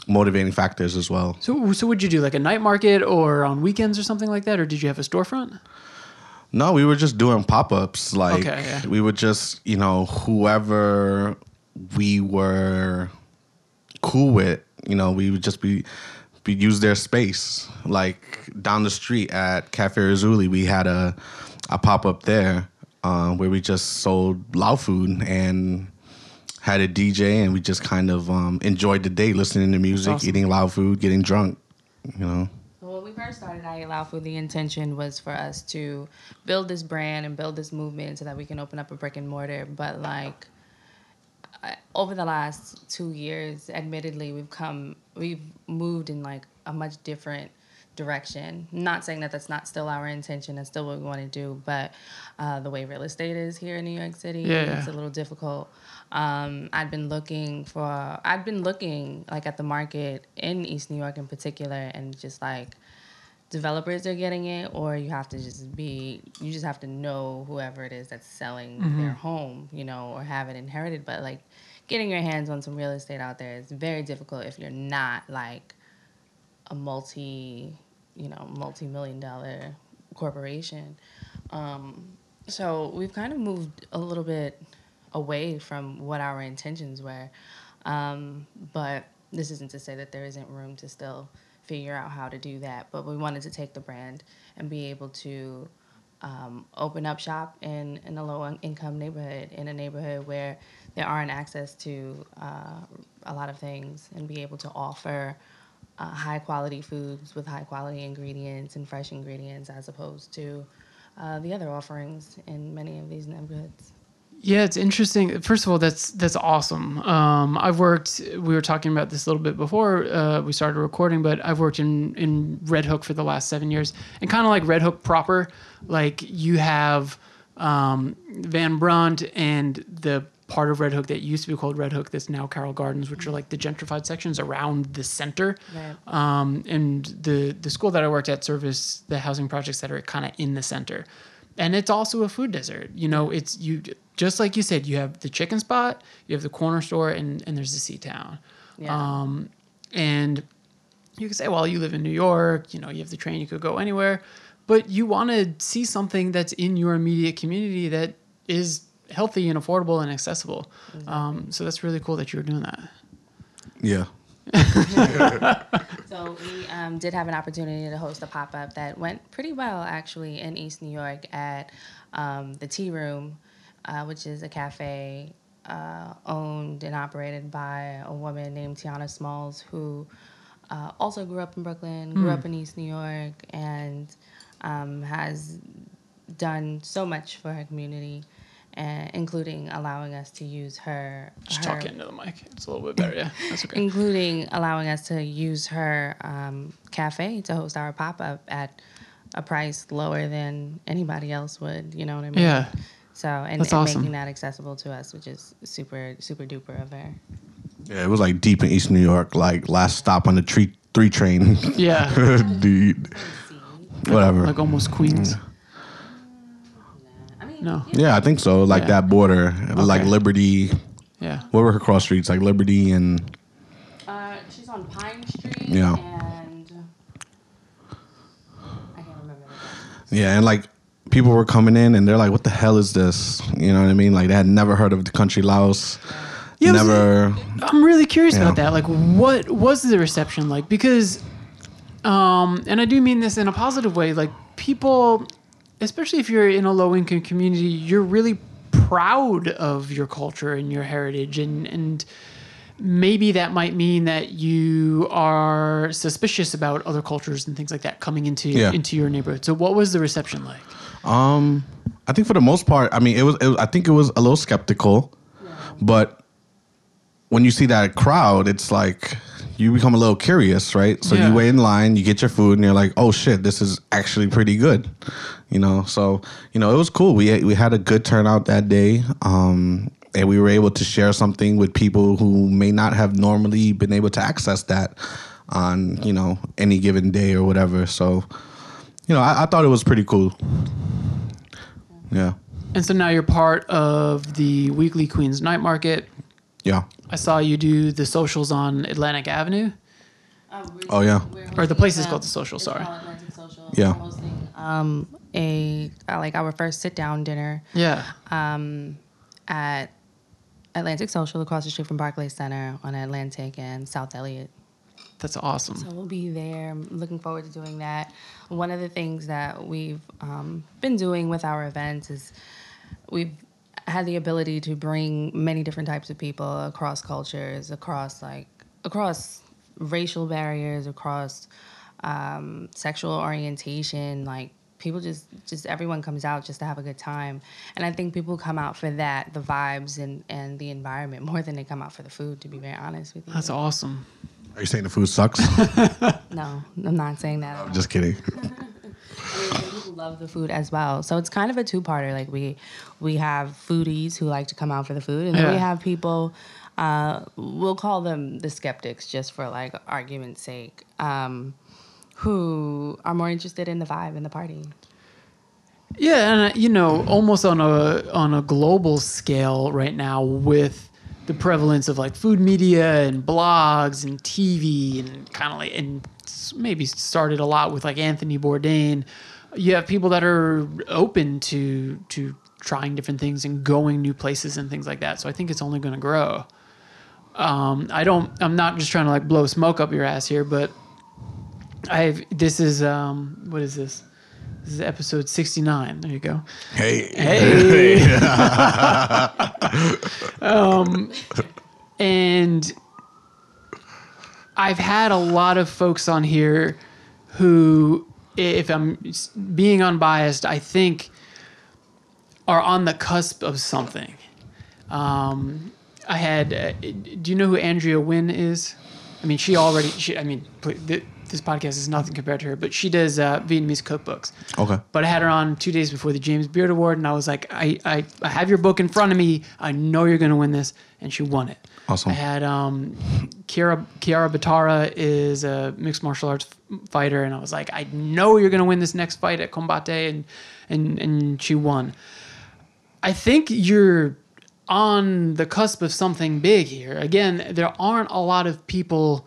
motivating factors as well. So, so would you do like a night market or on weekends or something like that, or did you have a storefront? No, we were just doing pop ups. Like Okay, yeah. we would just, you know, whoever we were cool with, you know, we would just be use their space. Like down the street at Cafe Rizzoli, we had a a pop up there uh, where we just sold Lao food and had a DJ, and we just kind of um, enjoyed the day, listening to music, awesome. eating Lao food, getting drunk. You know. So when we first started I Eat Lao Food, the intention was for us to build this brand and build this movement so that we can open up a brick and mortar. But like I- over the last two years, admittedly, we've come, we've moved in like a much different direction. Not saying that that's not still our intention and still what we want to do, but uh, the way real estate is here in New York City, Yeah, it's a little difficult. Um, I'd been looking for, I'd been looking like at the market in East New York in particular, and just like developers are getting it, or you have to just be, you just have to know whoever it is that's selling their home, you know, or have it inherited. But like getting your hands on some real estate out there is very difficult if you're not like a multi, you know, multi million dollar corporation. Um, so we've kind of moved a little bit away from what our intentions were. Um, but this isn't to say that there isn't room to still figure out how to do that. But we wanted to take the brand and be able to um, open up shop in, in a low income neighborhood, in a neighborhood where there aren't access to uh, a lot of things, and be able to offer uh, high quality foods with high quality ingredients and fresh ingredients as opposed to uh, the other offerings in many of these neighborhoods. Yeah, it's interesting. First of all, that's that's awesome. Um, I've worked. We were talking about this a little bit before uh, we started recording, but I've worked in in Red Hook for the last seven years, and kind of like Red Hook proper, like you have um, Van Brunt and the part of Red Hook that used to be called Red Hook, that's now Carroll Gardens, which are like the gentrified sections around the center. Right. Um, and the the school that I worked at service the housing projects that are kind of in the center, and it's also a food desert. You know, it's you just like you said. You have the chicken spot, you have the corner store, and and there's the Sea Town. Yeah. Um, and you could say, well, you live in New York, you know, you have the train, you could go anywhere, but you want to see something that's in your immediate community that is healthy and affordable and accessible. Um, so that's really cool that you're doing that. Yeah. [laughs] So we um, did have an opportunity to host a pop up that went pretty well actually in East New York at um, the Tea Room, uh, which is a cafe uh, owned and operated by a woman named Tiana Smalls, who uh, also grew up in Brooklyn, grew up in East New York, and um, has done so much for her community. Uh, including allowing us to use her, Just her talk into the mic. It's a little bit better. Yeah, that's okay. including allowing us to use her um, cafe to host our pop up at a price lower than anybody else would. You know what I mean? Yeah. So and, That's and awesome. making that accessible to us, which is super super duper of her. Yeah, it was like deep in East New York, like last stop on the tree three train. Yeah, [laughs] Dude. Whatever. like almost Queens. I mean, No. yeah, I think so. Like Yeah. that border, like Liberty. Yeah. What were her cross streets? Like Liberty and Uh, she's on Pine Street. Yeah. And I can't remember. The yeah, and like people were coming in and they're like, "What the hell is this?" You know what I mean? Like they had never heard of the country Laos. Yeah, was never. I'm really curious Yeah. about that. Like, what was the reception like? Because, um, and I do mean this in a positive way. Like, people, especially if you're in a low income community, you're really proud of your culture and your heritage, and and maybe that might mean that you are suspicious about other cultures and things like that coming into Yeah. into your neighborhood. So, what was the reception like? Um, I think for the most part, I mean, it was. It was I think it was a little skeptical, but when you see that crowd, it's like you become a little curious, right? So Yeah. you wait in line, you get your food, and you're like, "Oh shit, this is actually pretty good," you know. So you know, it was cool. We we had a good turnout that day. Um, and we were able to share something with people who may not have normally been able to access that on you know any given day or whatever. So, you know, I, I thought it was pretty cool. Yeah, And so now you're part of the weekly Queens Night Market. Yeah. I saw you do the socials on Atlantic Avenue. Oh, yeah. Or the place is called The Social, sorry. Social. Yeah. Hosting, um, a uh, like our first sit down dinner Yeah. Um, at Atlantic Social across the street from Barclays Center on Atlantic and South Elliott. That's awesome. So we'll be there. I'm looking forward to doing that. One of the things that we've um, been doing with our events is we've had the ability to bring many different types of people across cultures, across like across racial barriers, across um, sexual orientation, like people just just everyone comes out just to have a good time and i think people come out for that the vibes and and the environment more than they come out for the food to be very honest with you That's awesome. Are you saying the food sucks? [laughs] no i'm not saying that at all. Just kidding. [laughs] I mean, some people love the food as well. So it's kind of a two-parter. Like we we have foodies who like to come out for the food, and then we have people. Uh, we'll call them the skeptics, just for like argument's sake, um, who are more interested in the vibe and the party. Yeah, and uh, you know, almost on a on a global scale right now with the prevalence of like food media and blogs and TV and kind of like and maybe started a lot with like Anthony Bourdain. You have people that are open to to trying different things and going new places and things like that. So I think it's only going to grow. Um, I don't. I'm not just trying to like blow smoke up your ass here, but I've. This is um. What is this? This is episode 69. There you go. Hey. Hey. [laughs] um, and I've had a lot of folks on here who, if I'm being unbiased, I think are on the cusp of something. Um, I had. Uh, do you know who Andrea Nguyen is? I mean, she already. She, I mean, this podcast is nothing compared to her, but she does uh, Vietnamese cookbooks. Okay. But I had her on two days before the James Beard Award, and I was like, I, I, I have your book in front of me. I know you're going to win this, and she won it. Awesome. I had um, Kiara Kiara Batara is a mixed martial arts fighter, and I was like, I know you're going to win this next fight at Combate, and and and she won. I think you're on the cusp of something big here. Again, there aren't a lot of people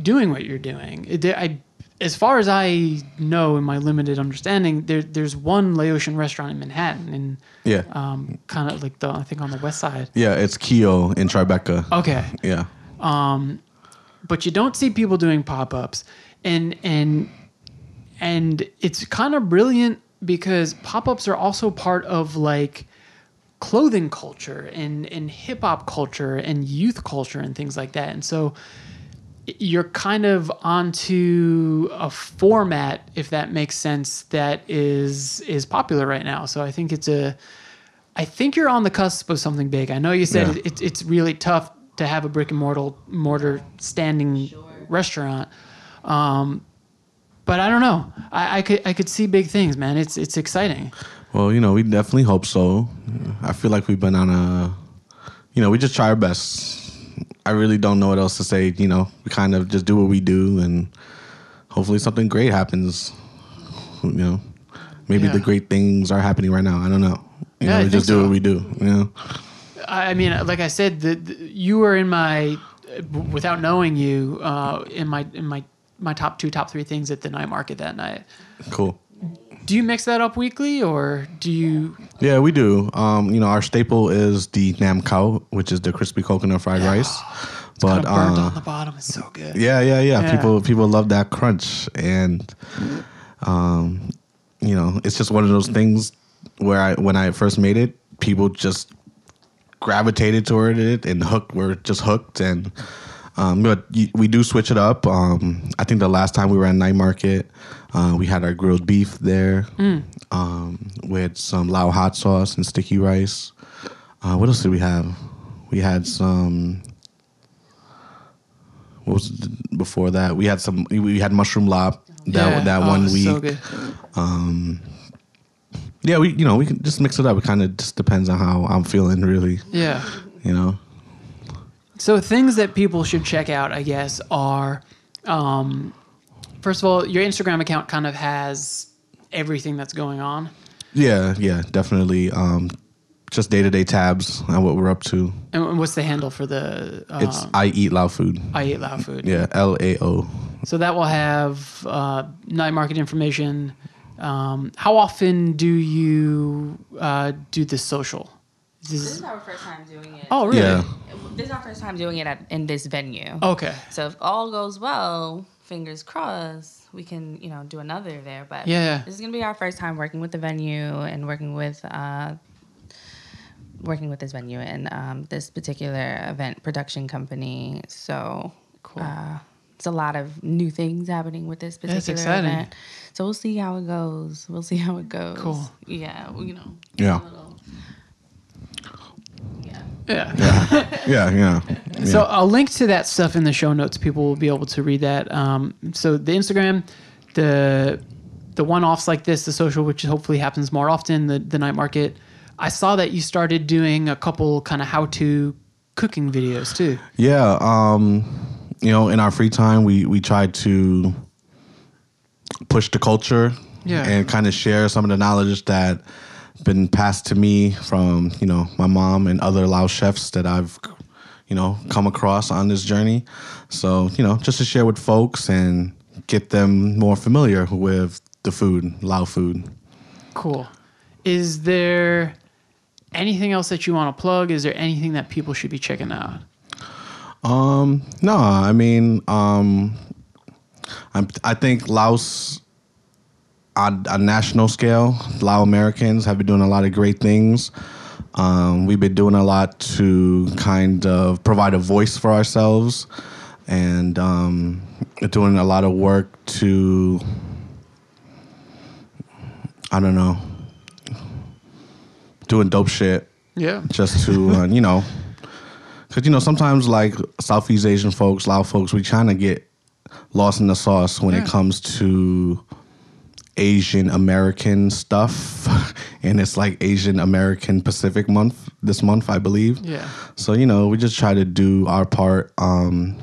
doing what you're doing. I, as far as I know, in my limited understanding, there there's one Laotian restaurant in Manhattan, in Yeah. um, kind of like the I think on the west side. yeah, it's Khe-Yo in Tribeca. Okay, Yeah. Um, but you don't see people doing pop-ups and and and it's kind of brilliant because pop-ups are also part of like clothing culture and and hip hop culture and youth culture and things like that and so you're kind of onto a format if that makes sense that is is popular right now so i think it's a i think you're on the cusp of something big i know you said Yeah. it, it's it's really tough to have a brick and mortar mortar standing restaurant um but I don't know. I, I could I could see big things, man. It's it's exciting. Well, you know, we definitely hope so. I feel like we've been on a, you know, we just try our best. I really don't know what else to say. You know, we kind of just do what we do, and hopefully something great happens. You know, maybe Yeah. the great things are happening right now. I don't know. You Yeah, know, we just do so. what we do. You know. I mean, like I said, the, the, you were in my without knowing you uh, in my in my my top two, top three things at the night market that night. Cool. Do you mix that up weekly, or do you? Yeah, we do. Um, you know, our staple is the nam khao, which is the crispy coconut fried rice. Kind But of burnt uh, on the bottom. It's so good. Yeah, yeah, yeah, Yeah. People people love that crunch, and um, you know, it's just one of those things where I when I first made it, people just gravitated toward it and hooked. Were just hooked, and um, but we do switch it up. Um, I think the last time we were at night market, uh, we had our grilled beef there um, with some Lao hot sauce and sticky rice. Uh, what else did we have? We had some what was before that? We had some. We had mushroom lop that Yeah. that Oh, one week. So good. Yeah, we you know we can just mix it up. It kind of just depends on how I'm feeling, really. Yeah. You know. So things that people should check out, I guess, are um, first of all, your Instagram account kind of has everything that's going on. Yeah, yeah, definitely. Um, just day to day tabs on what we're up to. And what's the handle for the? Um, It's I eat Lao food. I eat loud food. Yeah, L A O. So that will have uh, night market information. Um, how often do you uh, do the social? This This is- is our first time doing it. oh, really? Yeah. This is our first time doing it at, in this venue. Okay. So if all goes well, fingers crossed, we can, you know, do another there. But Yeah. this is gonna be our first time working with the venue and working with uh, working with this venue and um, this particular event production company. So Cool. uh, it's a lot of new things happening with this That's particular exciting. event. So we'll see how it goes. We'll see how it goes. Cool. Yeah. well, You know. Yeah. A little- Yeah. Yeah. Yeah, [laughs] yeah. yeah. So I'll link to that stuff in the show notes. People will be able to read that. Um, so the Instagram, the the one offs like this, the social, which hopefully happens more often, the the night market. I saw that you started doing a couple kind of how to cooking videos too. Yeah, um, you know, in our free time, we we try to push the culture Yeah. and kind of share some of the knowledge that been passed to me from you know my mom and other Lao chefs that I've you know, come across on this journey. So, you know, just to share with folks and get them more familiar with the food, Lao food. Cool. Is there anything else that you want to plug? Is there anything that people should be checking out? Um, No, I mean, um, I'm, I think Laos on a national scale, Lao Americans have been doing a lot of great things. Um, we've been doing a lot to kind of provide a voice for ourselves and um, doing a lot of work to, I don't know, doing dope shit Yeah. just to uh, [laughs] you know because you know sometimes like southeast asian folks lao folks we kind of get lost in the sauce when Yeah. it comes to asian american stuff [laughs] and it's like asian american pacific month this month i believe Yeah. so you know we just try to do our part um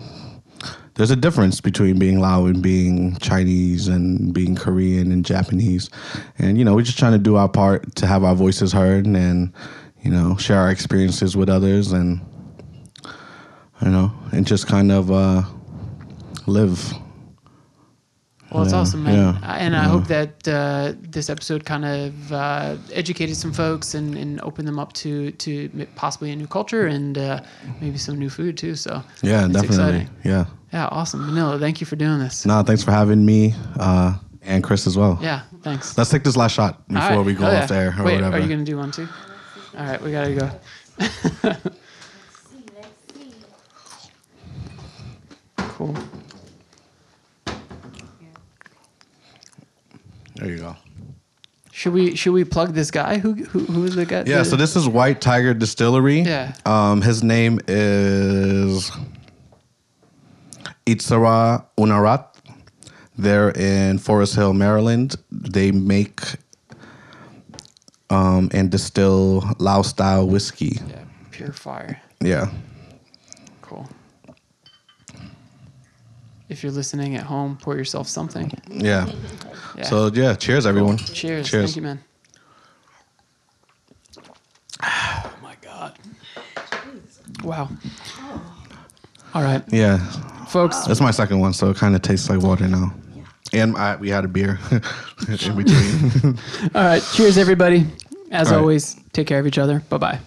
there's a difference between being Lao and being Chinese and being Korean and Japanese. And, you know, we're just trying to do our part to have our voices heard and, you know, share our experiences with others and, you know, and just kind of uh, live. Well, it's Yeah, awesome, man. yeah, and I yeah. hope that uh, this episode kind of uh, educated some folks and, and opened them up to to possibly a new culture and uh, maybe some new food too. So Yeah, definitely. exciting. Yeah. Yeah, awesome, Manila. Thank you for doing this. Nah, thanks for having me uh, and Chris as well. Yeah, thanks. Let's take this last shot before right. we go Hell off there or Wait, whatever. are you gonna do one too? All right, we gotta go. [laughs] Cool. There you go. Should we should we plug this guy? Who who who is the guy? Yeah, so this is White Tiger Distillery. Yeah. Um, his name is Itzara Unarat. They're in Forest Hill, Maryland. They make um, and distill Lao style whiskey. yeah, pure fire. Yeah. Cool. If you're listening at home, pour yourself something. Yeah. Yeah. So yeah, cheers everyone. Cheers. Cheers. Thank you, man. [sighs] Oh my god. Wow. All right, Yeah. folks. That's my second one, so it kind of tastes like water now. And I, we had a beer [laughs] in between. [laughs] All right. Cheers, everybody. As All right. always, take care of each other. Bye bye.